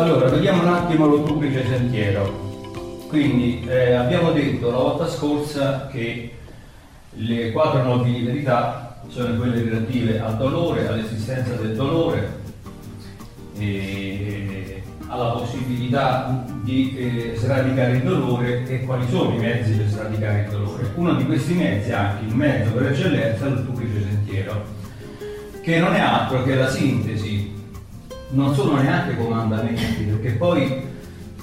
Allora, vediamo un attimo lo duplice sentiero. Quindi eh, abbiamo detto la volta scorsa che le quattro nodi di verità sono quelle relative al dolore, all'esistenza del dolore, alla possibilità di eh, sradicare il dolore e quali sono i mezzi per sradicare il dolore. Uno di questi mezzi, anche il mezzo per eccellenza, è il duplice sentiero, che non è altro che la sintesi, non sono neanche comandamenti, perché poi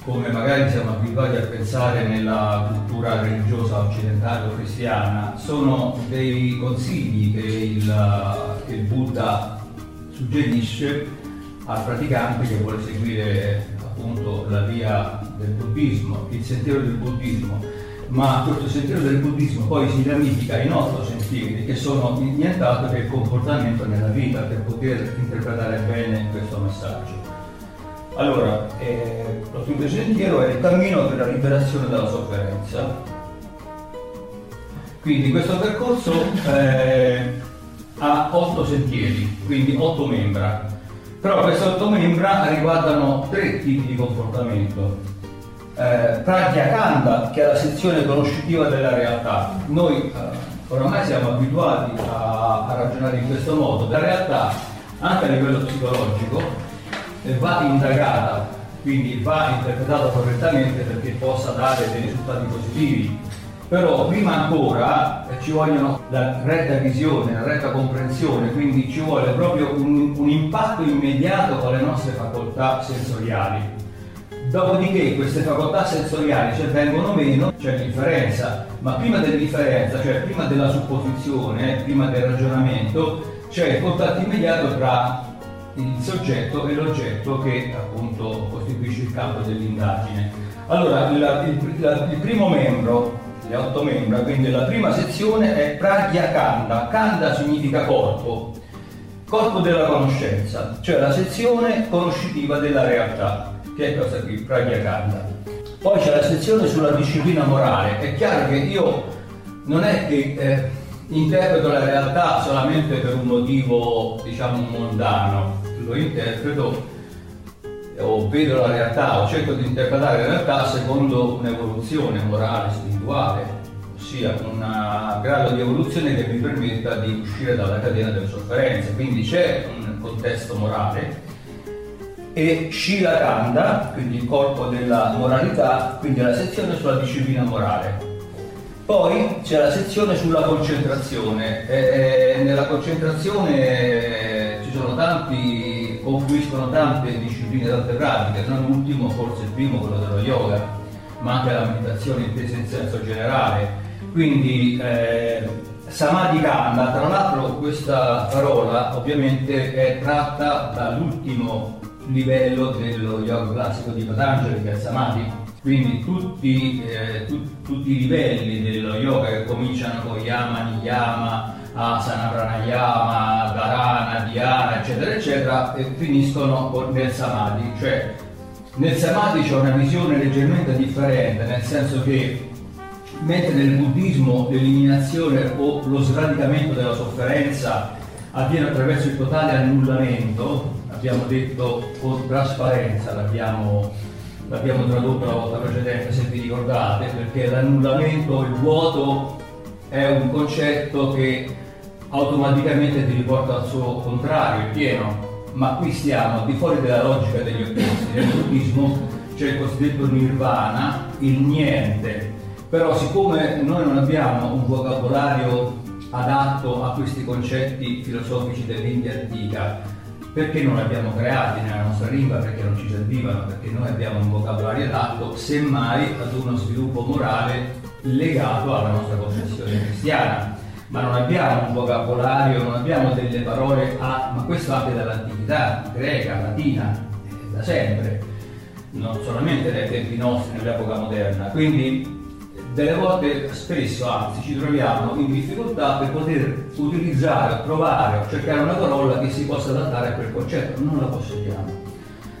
come magari siamo abituati a pensare nella cultura religiosa occidentale o cristiana, sono dei consigli che il, che il Buddha suggerisce al praticante che vuole seguire appunto la via del buddismo, il sentiero del buddismo, ma questo sentiero del buddismo poi si ramifica in otto sentieri che sono nient'altro che il comportamento nella vita per poter interpretare bene questo messaggio. Allora, eh, lo quinto sentiero è il cammino per la liberazione dalla sofferenza. Quindi questo percorso eh, ha otto sentieri, quindi otto membra. Però queste otto membra riguardano tre tipi di comportamento. Eh, Pragya Kanda, che è la sezione conoscitiva della realtà. Noi eh, oramai siamo abituati a, a ragionare in questo modo. La realtà, anche a livello psicologico, va indagata, quindi va interpretata correttamente perché possa dare dei risultati positivi. Però prima ancora eh, ci vogliono la retta visione, la retta comprensione, quindi ci vuole proprio un, un impatto immediato con le nostre facoltà sensoriali. Dopodiché queste facoltà sensoriali se vengono meno c'è differenza, ma prima dell'indifferenza, cioè prima della supposizione, prima del ragionamento, c'è il contatto immediato tra il soggetto e l'oggetto che appunto costituisce il campo dell'indagine. Allora, la, il, la, il, primo membro, le otto membra, quindi la prima sezione è Pragya Kanda. Kanda significa corpo, corpo della conoscenza, cioè la sezione conoscitiva della realtà, che è questa qui, Pragya Kanda. Poi c'è la sezione sulla disciplina morale. È chiaro che io non è che eh, interpreto la realtà solamente per un motivo, diciamo, mondano, lo interpreto o vedo la realtà o cerco di interpretare la realtà secondo un'evoluzione morale, spirituale, ossia un grado di evoluzione che mi permetta di uscire dalla catena delle sofferenze. Quindi c'è un contesto morale e Shilakanda, quindi il corpo della moralità, quindi la sezione sulla disciplina morale. Poi c'è la sezione sulla concentrazione. E, nella concentrazione ci sono tanti confluiscono tante discipline tante pratiche, non ultimo forse il primo quello dello yoga, ma anche la meditazione intesa in senso generale. Quindi eh, Samadhi Kanda, tra l'altro questa parola ovviamente è tratta dall'ultimo livello dello yoga classico di Patanjali che è il Samadhi, quindi tutti, eh, tu, tutti i livelli dello yoga che cominciano con Yama, Niyama, Asana, Pranayama, Dharana, Dhyana, eccetera, eccetera, e finiscono nel Samadhi, cioè nel Samadhi c'è una visione leggermente differente, nel senso che mentre nel buddismo l'eliminazione o lo sradicamento della sofferenza avviene attraverso il totale annullamento, abbiamo detto con trasparenza, l'abbiamo, l'abbiamo tradotto la volta precedente se vi ricordate, perché l'annullamento, il vuoto è un concetto che automaticamente ti riporta al suo contrario, il pieno. Ma qui stiamo al di fuori della logica degli opposti. Nel buddismo c'è il cosiddetto nirvana, il niente. Però siccome noi non abbiamo un vocabolario adatto a questi concetti filosofici dell'India antica, perché non li abbiamo creati nella nostra lingua, perché non ci servivano, perché noi abbiamo un vocabolario adatto, semmai ad uno sviluppo morale legato alla nostra concezione cristiana. Ma non abbiamo un vocabolario, non abbiamo delle parole, a, ma questo anche dall'antichità greca, latina, eh, da sempre, non solamente nei tempi nostri, nell'epoca moderna. Quindi delle volte, spesso anzi, ci troviamo in difficoltà per poter utilizzare, provare o cercare una parola che si possa adattare a quel concetto, non la possediamo.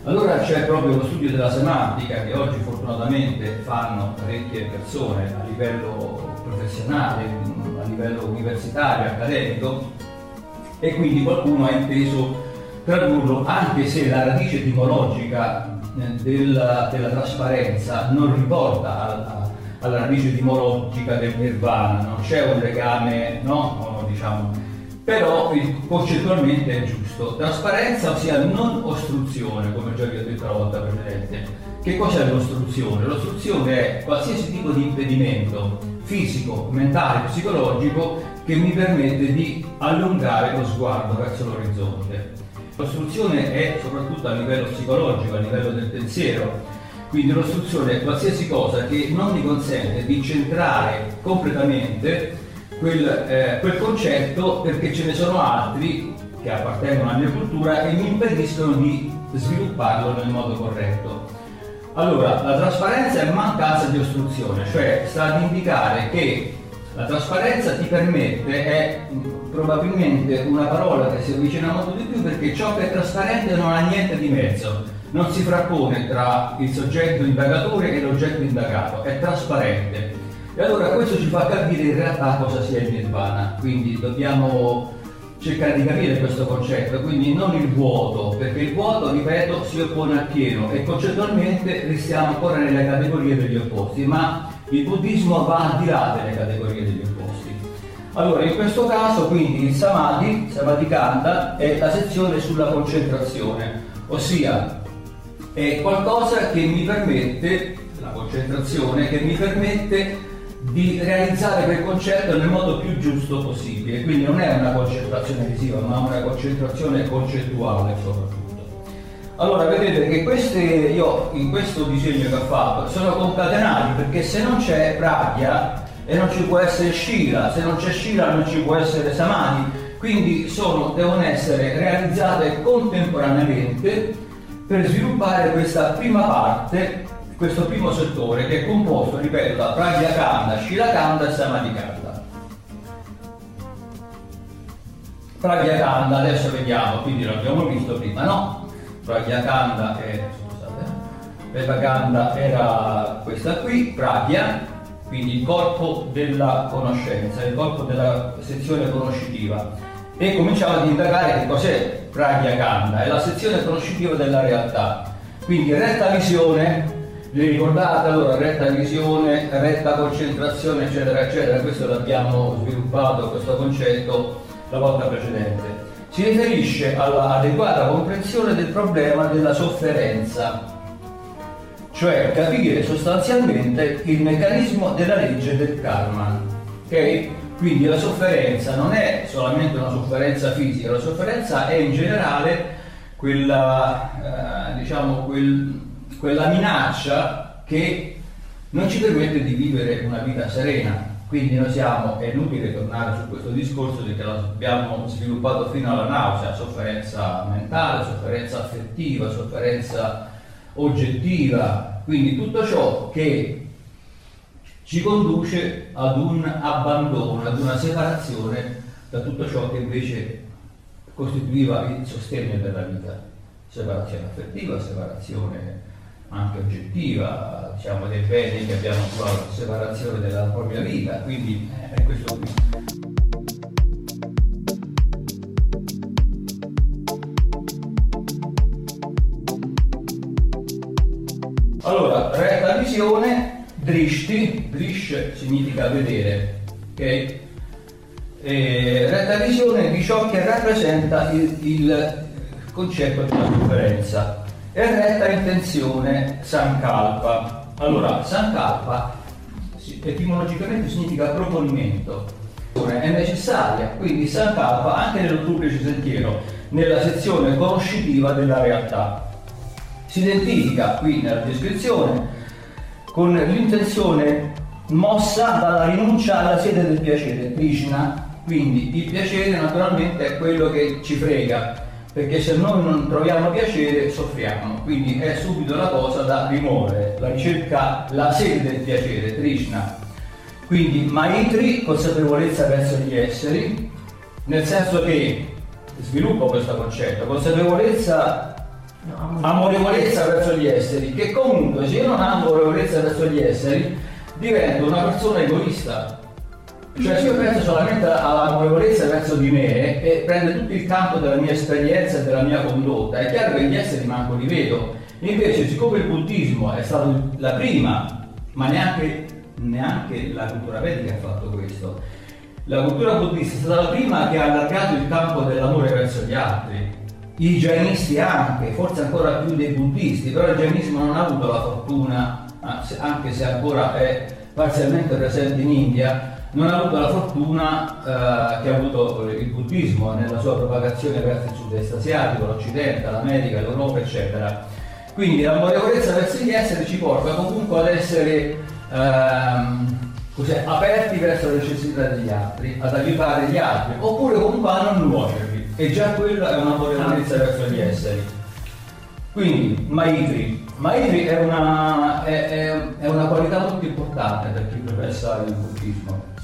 Allora c'è proprio lo studio della semantica che oggi fortunatamente fanno parecchie persone a livello professionale, a livello universitario, accademico, e quindi qualcuno ha inteso tradurlo, anche se la radice etimologica eh, della, della trasparenza non riporta alla, alla, radice etimologica del nirvana, non c'è un legame, no? diciamo, però concettualmente è giusto. Trasparenza, ossia non ostruzione, come già vi ho detto la volta precedente. Che cos'è l'ostruzione? L'ostruzione è qualsiasi tipo di impedimento fisico, mentale, psicologico che mi permette di allungare lo sguardo verso l'orizzonte. L'ostruzione è soprattutto a livello psicologico, a livello del pensiero, quindi l'ostruzione è qualsiasi cosa che non mi consente di centrare completamente quel, eh, quel concetto perché ce ne sono altri che appartengono alla mia cultura e mi impediscono di svilupparlo nel modo corretto. Allora, la trasparenza è mancanza di ostruzione, cioè sta ad indicare che la trasparenza ti permette, è probabilmente una parola che si avvicina molto di più perché ciò che è trasparente non ha niente di mezzo, non si frappone tra il soggetto indagatore e l'oggetto indagato, è trasparente. E allora questo ci fa capire in realtà cosa sia il nirvana, quindi dobbiamo cercare di capire questo concetto, quindi non il vuoto, perché il vuoto, ripeto, si oppone al pieno e concettualmente restiamo ancora nelle categorie degli opposti, ma il buddismo va al di là delle categorie degli opposti. Allora, in questo caso, quindi, il samadhi, samadhi kanda, è la sezione sulla concentrazione, ossia è qualcosa che mi permette, la concentrazione, che mi permette di realizzare quel concetto nel modo più giusto possibile, quindi non è una concentrazione visiva, ma una concentrazione concettuale soprattutto. Allora vedete che queste, io in questo disegno che ho fatto sono concatenati perché se non c'è Pragya e non ci può essere Shira, se non c'è Shira non ci può essere Samadhi, quindi sono, devono essere realizzate contemporaneamente per sviluppare questa prima parte, questo primo settore che è composto, ripeto, da Pragya Kanda, Shira Kanda e Samadhi Kanda. Pragya Kanda adesso vediamo, quindi l'abbiamo visto prima, no? Pragyakanda è, scusate, era questa qui, Pragya, quindi il corpo della conoscenza, il corpo della sezione conoscitiva. E cominciamo ad indagare che cos'è Pragyakanda, è la sezione conoscitiva della realtà. Quindi retta visione, vi ricordate allora retta visione, retta concentrazione, eccetera, eccetera, questo l'abbiamo sviluppato, questo concetto, la volta precedente si riferisce all'adeguata comprensione del problema della sofferenza, cioè capire sostanzialmente il meccanismo della legge del karma. Okay? Quindi la sofferenza non è solamente una sofferenza fisica, la sofferenza è in generale quella, eh, diciamo, quel, quella minaccia che non ci permette di vivere una vita serena, quindi noi siamo, è inutile tornare su questo discorso perché l'abbiamo sviluppato fino alla nausea, sofferenza mentale, sofferenza affettiva, sofferenza oggettiva, quindi tutto ciò che ci conduce ad un abbandono, ad una separazione da tutto ciò che invece costituiva il sostegno della vita, separazione affettiva, separazione anche oggettiva, diciamo, dei beni che abbiamo sulla separazione della propria vita, quindi eh, è questo qui. Allora, retta visione, drishti, drish significa vedere, ok? E retta visione di ciò che rappresenta il, il concetto della differenza e retta intenzione Sankalpa. Allora, Sankalpa etimologicamente significa proponimento, è necessaria, quindi Sankalpa anche nell'ottuplice sentiero, nella sezione conoscitiva della realtà. Si identifica qui nella descrizione con l'intenzione mossa dalla rinuncia alla sede del piacere, Krishna, quindi il piacere naturalmente è quello che ci frega, perché se noi non troviamo piacere soffriamo, quindi è subito la cosa da rimuovere, la ricerca, la sede del piacere, Krishna. Quindi Maitri, consapevolezza verso gli esseri, nel senso che sviluppo questo concetto, consapevolezza, amorevolezza verso gli esseri, che comunque se io non ho amorevolezza verso gli esseri, divento una persona egoista, Cioè se io penso solamente all'amorevolezza verso di me e prende tutto il campo della mia esperienza e della mia condotta, è chiaro che gli esseri manco li vedo. Invece siccome il buddismo è stato la prima, ma neanche, neanche la cultura vedica ha fatto questo, la cultura buddista è stata la prima che ha allargato il campo dell'amore verso gli altri. I jainisti anche, forse ancora più dei buddisti, però il jainismo non ha avuto la fortuna, anche se ancora è parzialmente presente in India, non ha avuto la fortuna eh, che ha avuto il buddismo nella sua propagazione verso il sud-est asiatico, l'Occidente, l'America, l'Europa, eccetera. Quindi l'amorevolezza verso gli esseri ci porta comunque ad essere ehm, così, aperti verso le necessità degli altri, ad aiutare gli altri, oppure comunque a non nuocervi. E già quella è un'amorevolezza verso gli esseri. Quindi, Maitri. Maitri è una, è, è, è una qualità molto importante per chi professa il buddismo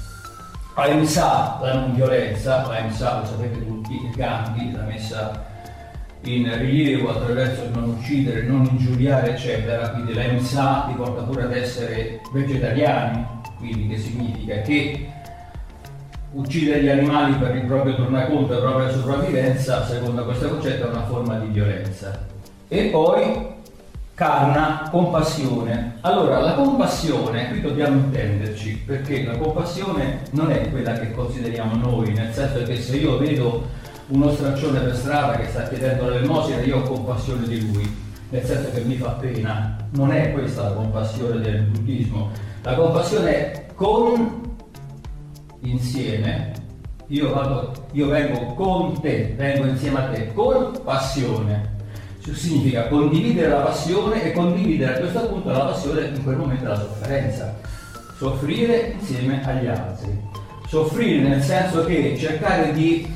Ahimsa, la non violenza, l'Ahimsa lo sapete tutti, Gandhi, la messa in rilievo attraverso il non uccidere, non ingiuriare, eccetera, quindi l'Ahimsa ti porta pure ad essere vegetariani, quindi che significa che uccidere gli animali per il proprio tornaconto e la propria sopravvivenza, secondo questo concetto, è una forma di violenza. E poi Karna, compassione. Allora, la compassione, qui dobbiamo intenderci, perché la compassione non è quella che consideriamo noi, nel senso che se io vedo uno straccione per strada che sta chiedendo l'elemosina, io ho compassione di lui, nel senso che mi fa pena. Non è questa la compassione del buddismo. La compassione è con, insieme, io, vado, io vengo con te, vengo insieme a te, con passione significa condividere la passione e condividere a questo punto la passione in quel momento la sofferenza. Soffrire insieme agli altri. Soffrire nel senso che cercare di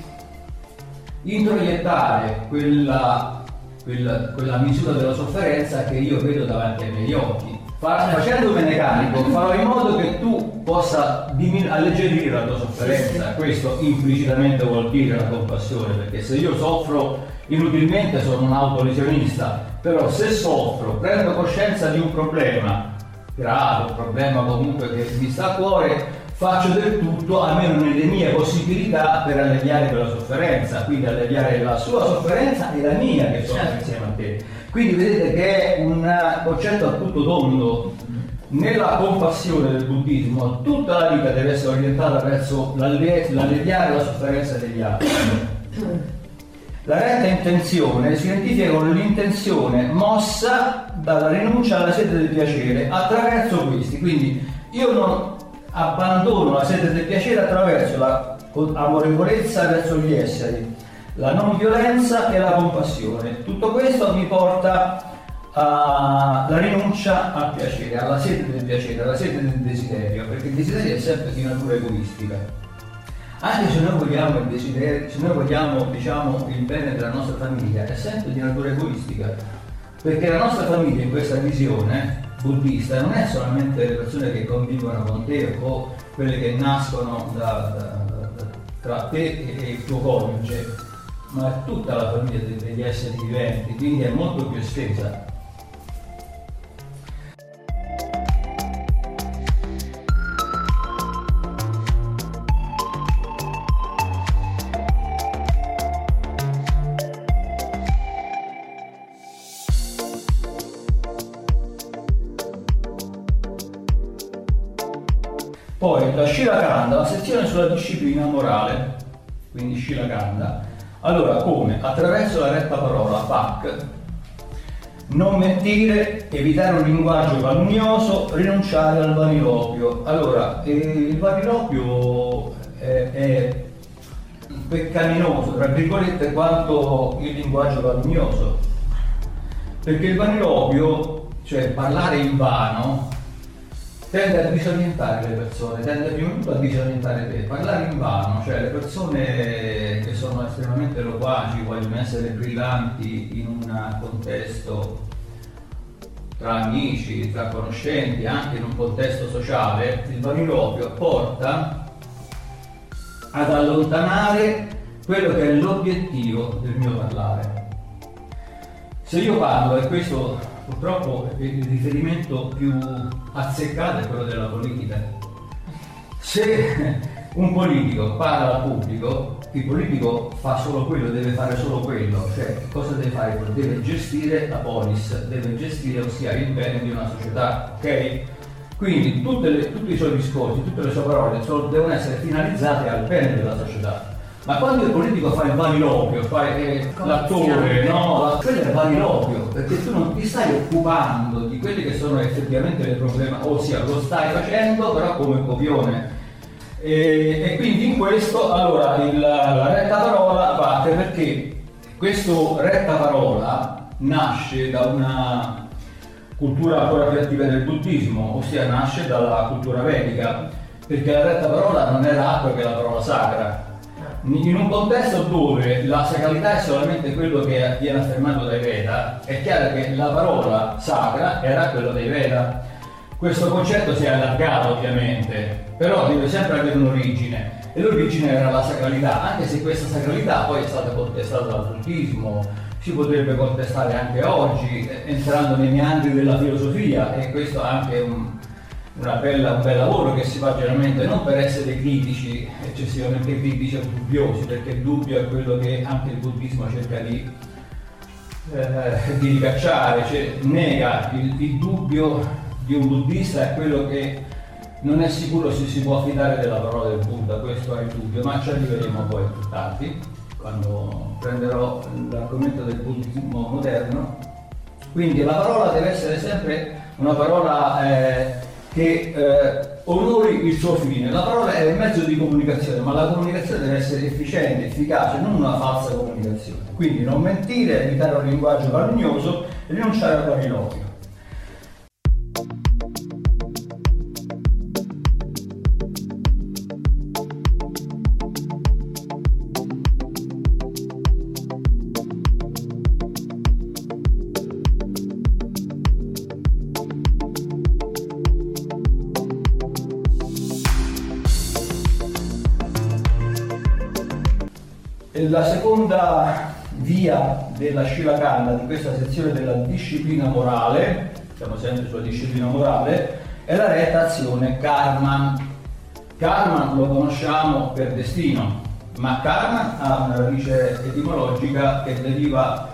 introiettare quella, quella, quella misura della sofferenza che io vedo davanti ai miei occhi. Facendomene carico, farò in modo che tu possa diminu- alleggerire la tua sofferenza. Questo implicitamente vuol dire la compassione, perché se io soffro inutilmente sono un autolesionista, però se soffro, prendo coscienza di un problema grave, un problema comunque che mi sta a cuore, faccio del tutto, almeno nelle mie possibilità, per alleviare quella sofferenza, quindi alleviare la sua sofferenza e la mia che sono certo. insieme a te. Quindi vedete che è un concetto a tutto tondo. Nella compassione del buddismo tutta la vita deve essere orientata verso l'alleviare la sofferenza degli altri. La retta intenzione si identifica con l'intenzione mossa dalla rinuncia alla sede del piacere attraverso questi. Quindi io non abbandono la sede del piacere attraverso l'amorevolezza verso gli esseri, la non violenza e la compassione. Tutto questo mi porta alla rinuncia al piacere, alla sede del piacere, alla sede del desiderio, perché il desiderio è sempre di natura egoistica anche se noi vogliamo il desiderio, se noi vogliamo diciamo, il bene della nostra famiglia, è sempre di natura egoistica, perché la nostra famiglia in questa visione buddista non è solamente le persone che convivono con te o quelle che nascono da, da, da, tra te e il tuo coniuge, ma è tutta la famiglia degli esseri viventi, quindi è molto più estesa. Morale, quindi Shilakanda. Allora, come? Attraverso la retta parola, PAC, non mentire, evitare un linguaggio calunnoso, rinunciare al vanilopio. Allora, eh, il vanilopio è, è peccaminoso, tra virgolette, quanto il linguaggio calunnoso. Perché il vanilopio, cioè parlare in vano, tende a disorientare le persone, tende prima di tutto a disorientare te, parlare in vano, cioè le persone che sono estremamente loquaci, vogliono essere brillanti in un contesto tra amici, tra conoscenti, anche in un contesto sociale, il vanilopio porta ad allontanare quello che è l'obiettivo del mio parlare. Se io parlo, e questo purtroppo il riferimento più azzeccato è quello della politica. Se un politico parla al pubblico, il politico fa solo quello, deve fare solo quello, cioè cosa deve fare? Deve gestire la polis, deve gestire ossia il bene di una società, ok? Quindi le, tutti i suoi discorsi, tutte le sue parole devono essere finalizzate al bene della società. Ma quando il politico fa il vaniloquio, fa eh, l'attore, no, quello è vaniloquio, perché tu non ti stai occupando di quelli che sono effettivamente le problemi, ossia lo stai facendo però come copione. E, e quindi in questo, allora, il, la retta parola parte perché questo retta parola nasce da una cultura ancora più attiva del buddismo, ossia nasce dalla cultura vedica, perché la retta parola non era altro che la parola sacra in un contesto dove la sacralità è solamente quello che viene affermato dai Veda, è chiaro che la parola sacra era quello dei Veda. Questo concetto si è allargato ovviamente, però deve sempre avere un'origine e l'origine era la sacralità, anche se questa sacralità poi è stata contestata dal buddismo, si potrebbe contestare anche oggi, entrando nei meandri della filosofia e questo anche è un, bella, un bel lavoro che si fa generalmente non per essere critici, eccessivamente critici o dubbiosi, perché il dubbio è quello che anche il buddismo cerca di, eh, di ricacciare, cioè nega il, il, dubbio di un buddista è quello che non è sicuro se si può affidare della parola del Buddha, questo è il dubbio, ma ci arriveremo poi più tardi, quando prenderò l'argomento del buddismo moderno. Quindi la parola deve essere sempre una parola eh, che eh, onori il suo fine. La parola è un mezzo di comunicazione, ma la comunicazione deve essere efficiente, efficace, non una falsa comunicazione. Quindi non mentire, evitare un linguaggio calunnoso rinunciare al pariloquio. La seconda via della Shilakanda, di questa sezione della disciplina morale, siamo sempre sulla disciplina morale, è la retta azione karma. Karma lo conosciamo per destino, ma karma ha una radice etimologica che deriva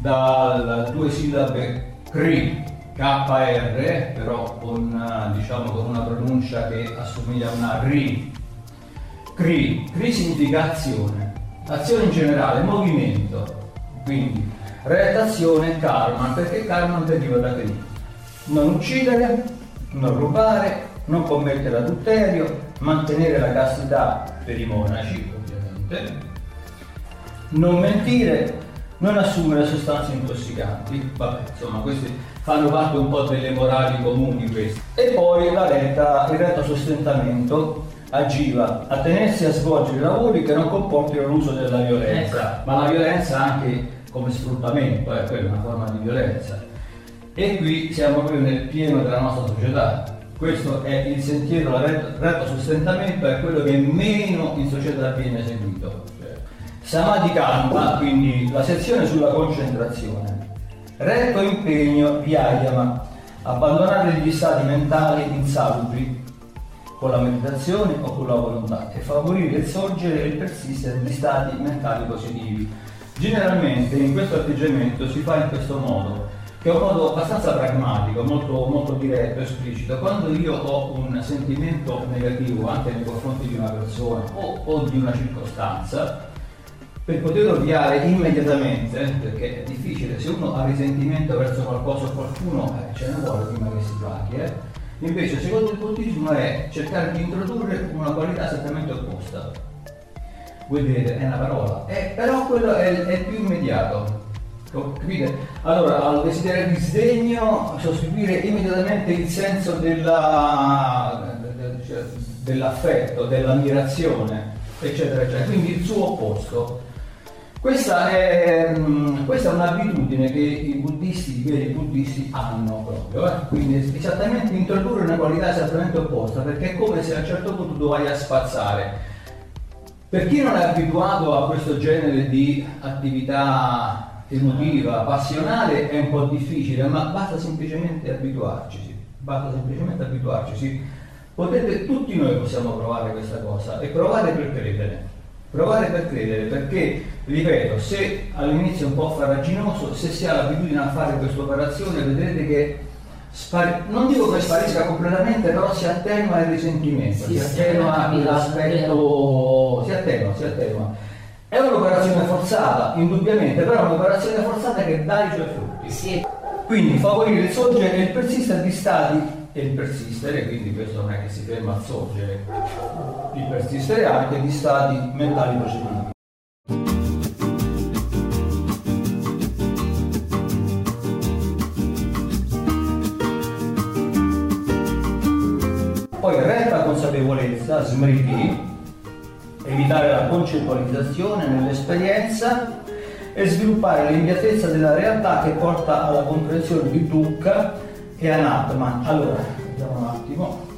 da due sillabe kri, KR, però con, diciamo, con una pronuncia che assomiglia a una ri. Kri, kri significa azione Azione in generale, movimento, quindi reazione karma, perché karma deriva da qui. Non uccidere, non rubare, non commettere adulterio, mantenere la castità per i monaci, ovviamente, non mentire, non assumere sostanze intossicanti, vabbè, insomma, questi fanno parte un po' delle morali comuni questi. E poi la retta, il retto sostentamento, agiva a tenersi a svolgere lavori che non comportino l'uso della violenza, ma la violenza anche come sfruttamento, è eh, una forma di violenza. E qui siamo proprio nel pieno della nostra società. Questo è il sentiero, il retto sostentamento è quello che meno in società viene seguito. Samadhi Kanta, quindi la sezione sulla concentrazione. Retto impegno di Ayama, abbandonare gli stati mentali insalubri con la meditazione o con la volontà e favorire il sorgere e il persistere di stati mentali positivi. Generalmente in questo atteggiamento si fa in questo modo, che è un modo abbastanza pragmatico, molto, molto diretto, esplicito. Quando io ho un sentimento negativo anche nei confronti di una persona o, o di una circostanza, per poterlo avviare immediatamente, perché è difficile, se uno ha risentimento verso qualcosa o qualcuno, eh, ce ne vuole prima che si plachi, eh? Invece, secondo il buddismo, è cercare di introdurre una qualità esattamente opposta. Voi direte, è una parola, eh, però quello è, è più immediato. Capite? Allora, al desiderio di sdegno, sostituire immediatamente il senso della, cioè, dell'affetto, dell'ammirazione, eccetera, eccetera. Quindi il suo opposto. Questa è, mm, questa è, un'abitudine che i buddisti, i veri buddisti hanno proprio, eh? quindi esattamente introdurre una qualità esattamente opposta, perché è come se a un certo punto tu vai a spazzare. Per chi non è abituato a questo genere di attività emotiva, passionale, è un po' difficile, ma basta semplicemente abituarci, basta semplicemente abituarci. Potete, tutti noi possiamo provare questa cosa e provare per credere. Provare per credere perché, ripeto, se all'inizio è un po' farraginoso, se si ha l'abitudine a fare questa operazione vedrete che spari- non dico che sparisca completamente, però si attenua il risentimento, Sì, si attenua sì, l'aspetto, si attenua, si attenua. È un'operazione forzata, indubbiamente, però è un'operazione forzata che dà i suoi frutti. Sì, Quindi favorire il sorgere e il persistere di stati e il persistere, quindi questo non è che si ferma al sorgere, il persistere anche di stati mentali procedurali. Poi retta consapevolezza, smriti, evitare la concettualizzazione nell'esperienza e sviluppare l'immediatezza della realtà che porta alla comprensione di dukkha e anatman. Allora, vediamo un attimo.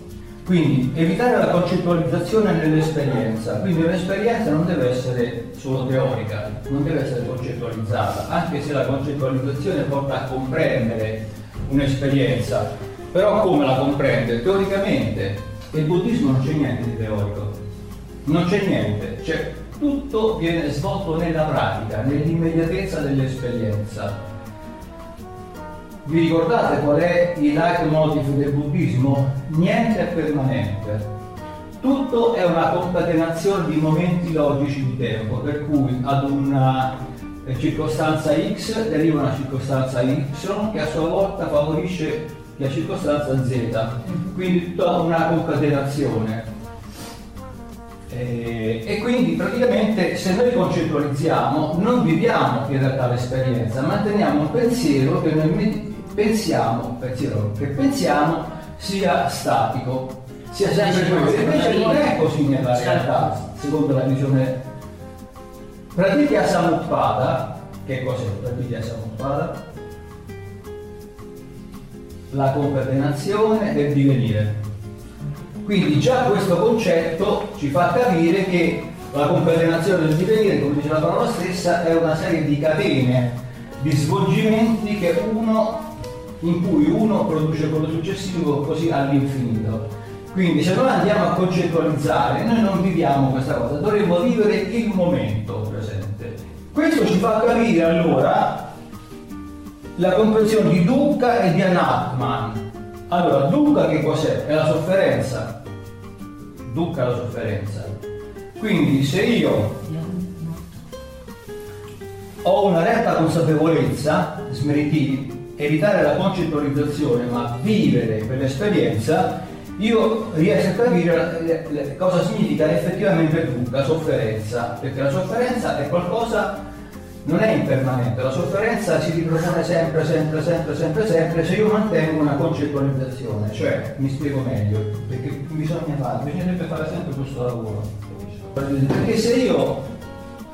Quindi evitare la concettualizzazione nell'esperienza, quindi un'esperienza non deve essere solo teorica, non deve essere concettualizzata, anche se la concettualizzazione porta a comprendere un'esperienza, però come la comprende? Teoricamente, il buddismo non c'è niente di teorico, non c'è niente, cioè tutto viene svolto nella pratica, nell'immediatezza dell'esperienza. Vi ricordate qual è il leitmotiv del buddismo? Niente è permanente. Tutto è una concatenazione di momenti logici di tempo, per cui ad una eh, circostanza X deriva una circostanza Y che a sua volta favorisce la circostanza Z, quindi tutta una concatenazione. Eh, e quindi praticamente se noi concettualizziamo non viviamo in realtà l'esperienza, manteniamo un pensiero che noi pensiamo, pensiero che pensiamo sia statico, sia sempre quello. Invece non è così nella realtà, secondo la visione Pratitya Samutpada, che cos'è Pratitya Samutpada? La concatenazione del divenire. Quindi già questo concetto ci fa capire che la concatenazione del divenire, come dice la parola stessa, è una serie di catene, di svolgimenti che uno, in cui uno produce quello successivo così all'infinito. Quindi se noi andiamo a concettualizzare, noi non viviamo questa cosa, dovremmo vivere il momento presente. Questo ci fa capire allora la comprensione di dukkha e di anatman. Allora, dukkha che cos'è? È la sofferenza. Dukkha è la sofferenza. Quindi se io ho una retta consapevolezza, smriti, evitare la concettualizzazione, ma vivere per l'esperienza, io riesco a capire cosa significa effettivamente dukkha, sofferenza, perché la sofferenza è qualcosa non è impermanente, la sofferenza si ripropone sempre, sempre, sempre, sempre, sempre se io mantengo una concettualizzazione, cioè mi spiego meglio, perché bisogna fare, bisognerebbe fare sempre questo lavoro. Perché se io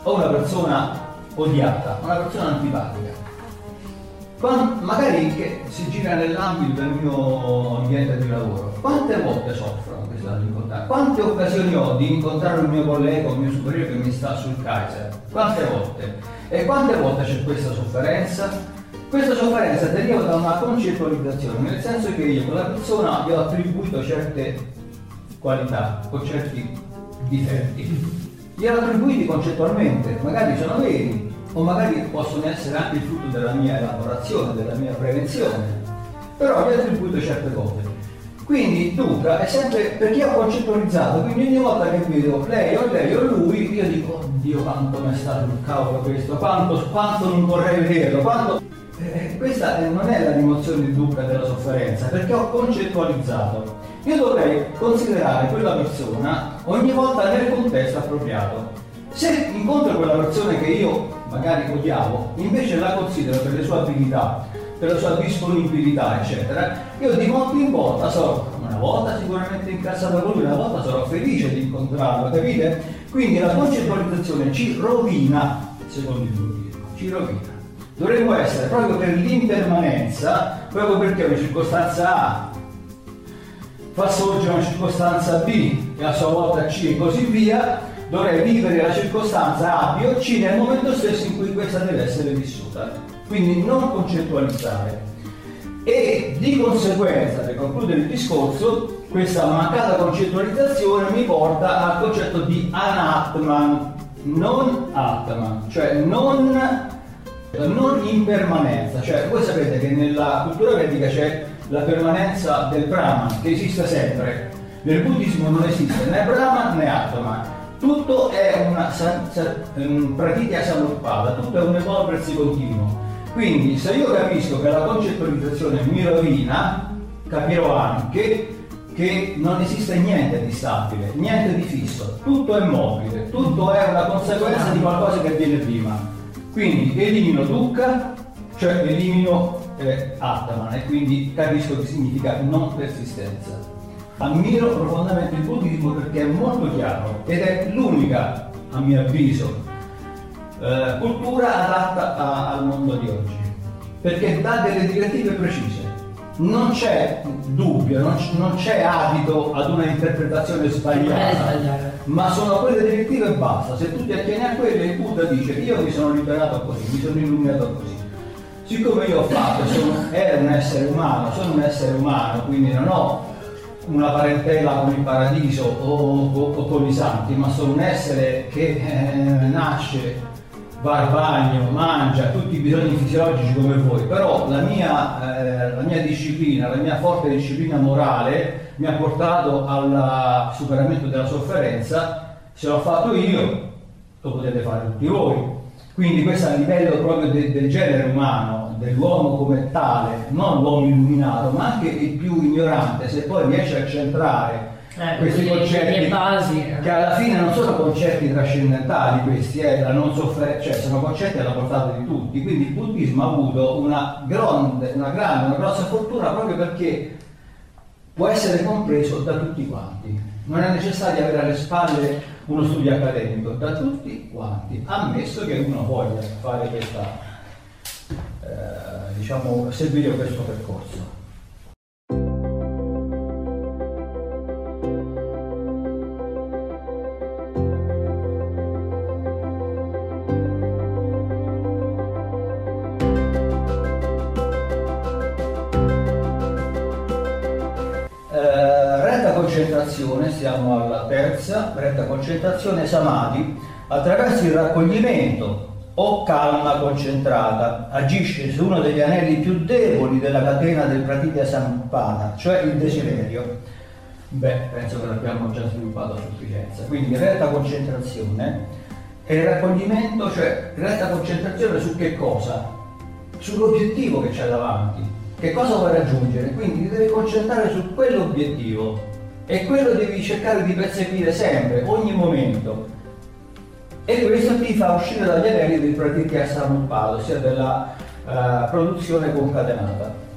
ho una persona odiata, una persona antipatica, magari che si gira nell'ambito del mio ambiente di lavoro, quante volte soffro questa difficoltà? Quante occasioni ho di incontrare un mio collega, un mio superiore che mi sta sul Kaiser? Quante volte? E quante volte c'è questa sofferenza? Questa sofferenza deriva da una concettualizzazione, nel senso che io quella persona gli ho attribuito certe qualità o certi difetti. Glielo attribuiti concettualmente, magari sono veri, o magari possono essere anche il frutto della mia elaborazione, della mia prevenzione, però gli attribuito certe cose. Quindi Duca è sempre perché ho concettualizzato, quindi ogni volta che vedo lei o lei o lui, io dico, oddio quanto mi è stato un cavolo questo, quanto, quanto non vorrei vederlo, quanto... Eh, questa non è la rimozione di dukkha della sofferenza, perché ho concettualizzato. Io dovrei considerare quella persona ogni volta nel contesto appropriato. Se incontro quella persona che io magari odiavo, invece la considero per le sue abilità, per la sua disponibilità, eccetera, io di volta in volta sarò una volta sicuramente incazzato con lui, una volta sarò felice di incontrarlo, capite? Quindi la concettualizzazione ci rovina, secondo il buddismo, ci rovina. Dovremmo essere proprio per l'impermanenza, proprio perché una circostanza A fa sorgere una circostanza B e a sua volta C e così via, dovrei vivere la circostanza A, B o C nel momento stesso in cui questa deve essere vissuta. Quindi non concettualizzare. E di conseguenza, per concludere il discorso, questa mancata concettualizzazione mi porta al concetto di anatman, non atman, cioè non, non impermanenza. Cioè, voi sapete che nella cultura vedica c'è la permanenza del Brahman, che esiste sempre. Nel buddismo non esiste né Brahman né Atman. Tutto è una un pratitya samupada, tutto è un evolversi continuo. Quindi se io capisco che la concettualizzazione mi rovina, capirò anche che non esiste niente di stabile, niente di fisso, tutto è mobile, tutto è una conseguenza di qualcosa che viene prima. Quindi elimino dukkha, cioè elimino eh, Atman e quindi capisco che significa non persistenza. Ammiro profondamente il buddismo perché è molto chiaro ed è l'unica, a mio avviso, eh, cultura adatta a, al mondo di oggi, perché dà delle direttive precise non c'è dubbio, non, c- non c'è adito ad una interpretazione sbagliata, ma sono quelle direttive e basta. Se tu ti attieni a quelle, il Buddha dice io mi sono liberato così, mi sono illuminato così. Siccome io ho fatto, sono, ero un essere umano, sono un essere umano, quindi non ho una parentela con il paradiso o, o, o con i santi, ma sono un essere che eh, nasce va al bagno, mangia, tutti i bisogni fisiologici come voi, però la mia, eh, la mia disciplina, la mia forte disciplina morale mi ha portato al superamento della sofferenza, se l'ho fatto io, lo potete fare tutti voi. Quindi questo a livello proprio de, del genere umano, dell'uomo come tale, non l'uomo illuminato, ma anche il più ignorante, se poi riesce a centrare eh, questi concetti basi, che alla fine non sono concetti trascendentali questi, eh, soffer- cioè sono concetti alla portata di tutti, quindi il buddismo ha avuto una grande, una grande, una grossa fortuna proprio perché può essere compreso da tutti quanti, non è necessario avere alle spalle uno studio accademico, da tutti quanti, ammesso che uno voglia fare questa, eh, diciamo, seguire questo percorso. concentrazione, siamo alla terza, retta concentrazione samadhi, attraverso il raccoglimento o calma concentrata, agisce su uno degli anelli più deboli della catena del pratitya sampana, cioè il desiderio. Beh, penso che l'abbiamo già sviluppato a sufficienza. Quindi retta concentrazione è il raccoglimento, cioè retta concentrazione su che cosa? Sull'obiettivo che c'è davanti. Che cosa vuoi raggiungere? Quindi ti devi concentrare su quell'obiettivo e quello devi cercare di perseguire sempre, ogni momento. E questo ti fa uscire dagli anelli del pratitya samuppado, ossia della uh, produzione concatenata.